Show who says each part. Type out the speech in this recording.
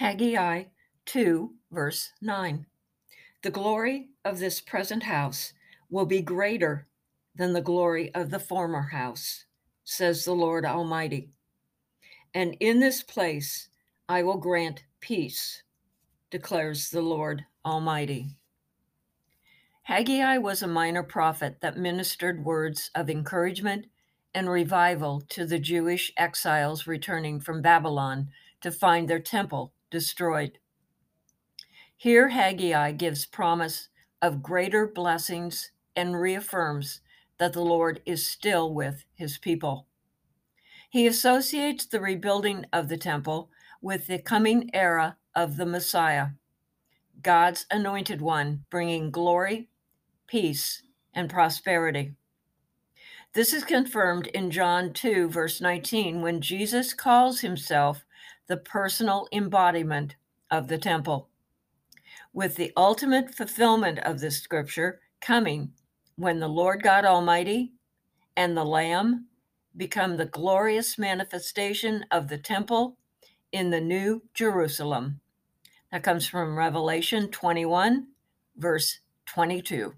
Speaker 1: Haggai 2, verse 9. The glory of this present house will be greater than the glory of the former house, says the Lord Almighty. And in this place I will grant peace, declares the Lord Almighty. Haggai was a minor prophet that ministered words of encouragement and revival to the Jewish exiles returning from Babylon to find their temple destroyed. Here, Haggai gives promise of greater blessings and reaffirms that the Lord is still with his people. He associates the rebuilding of the temple with the coming era of the Messiah, God's anointed one, bringing glory, peace, and prosperity. This is confirmed in John 2, verse 19, when Jesus calls himself the personal embodiment of the temple. With the ultimate fulfillment of this scripture coming when the Lord God Almighty and the Lamb become the glorious manifestation of the temple in the New Jerusalem. That comes from Revelation 21, verse 22.